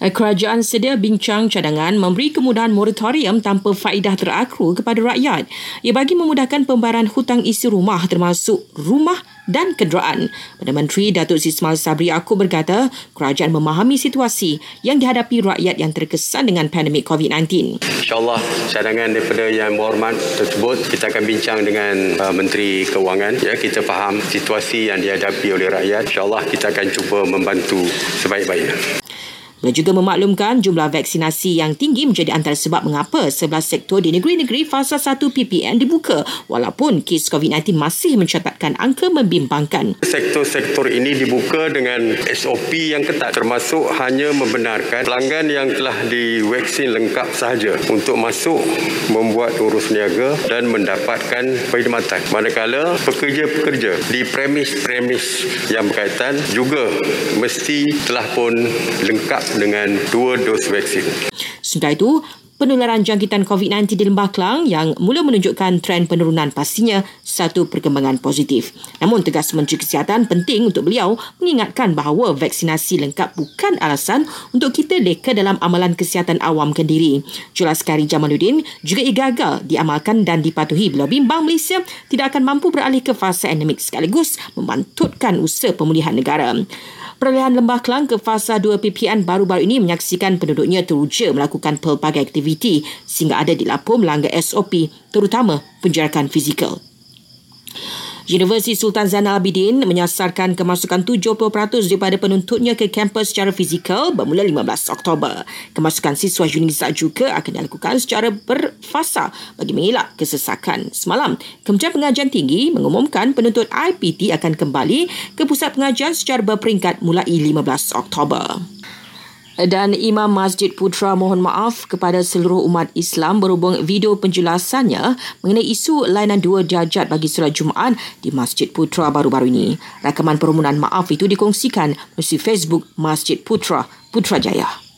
Kerajaan sedia bincang cadangan memberi kemudahan moratorium tanpa faedah terakhir kepada rakyat. Ia bagi memudahkan pembayaran hutang isi rumah termasuk rumah dan kenderaan. Perdana Menteri Datuk Sismal Sabri Aku berkata, kerajaan memahami situasi yang dihadapi rakyat yang terkesan dengan pandemik COVID-19. InsyaAllah cadangan daripada yang berhormat tersebut kita akan bincang dengan uh, Menteri Keuangan. Ya, kita faham situasi yang dihadapi oleh rakyat. InsyaAllah kita akan cuba membantu sebaik-baiknya. Beliau juga memaklumkan jumlah vaksinasi yang tinggi menjadi antara sebab mengapa 11 sektor di negeri-negeri fasa 1 PPN dibuka walaupun kes COVID-19 masih mencatatkan angka membimbangkan. Sektor-sektor ini dibuka dengan SOP yang ketat termasuk hanya membenarkan pelanggan yang telah divaksin lengkap sahaja untuk masuk membuat urus niaga dan mendapatkan perkhidmatan. Manakala pekerja-pekerja di premis-premis yang berkaitan juga mesti telah pun lengkap dengan dua dos vaksin. Sementara itu, penularan jangkitan COVID-19 di Lembah Kelang yang mula menunjukkan tren penurunan pastinya satu perkembangan positif. Namun tegas Menteri Kesihatan penting untuk beliau mengingatkan bahawa vaksinasi lengkap bukan alasan untuk kita leka dalam amalan kesihatan awam kendiri. Jelas Kari Jamaluddin juga ia gagal diamalkan dan dipatuhi bila bimbang Malaysia tidak akan mampu beralih ke fasa endemik sekaligus membantutkan usaha pemulihan negara. Perolehan Lembah Kelang ke fasa 2 PPN baru-baru ini menyaksikan penduduknya teruja melakukan pelbagai aktiviti sehingga ada dilapor melanggar SOP terutama penjarakan fizikal. Universiti Sultan Zainal Abidin menyasarkan kemasukan 70% daripada penuntutnya ke kampus secara fizikal bermula 15 Oktober. Kemasukan siswa UNISA juga akan dilakukan secara berfasa bagi mengelak kesesakan. Semalam, Kementerian Pengajian Tinggi mengumumkan penuntut IPT akan kembali ke pusat pengajian secara berperingkat mulai 15 Oktober dan Imam Masjid Putra mohon maaf kepada seluruh umat Islam berhubung video penjelasannya mengenai isu lainan dua jajat bagi solat Jumaat di Masjid Putra baru-baru ini. Rakaman permohonan maaf itu dikongsikan melalui Facebook Masjid Putra Putrajaya.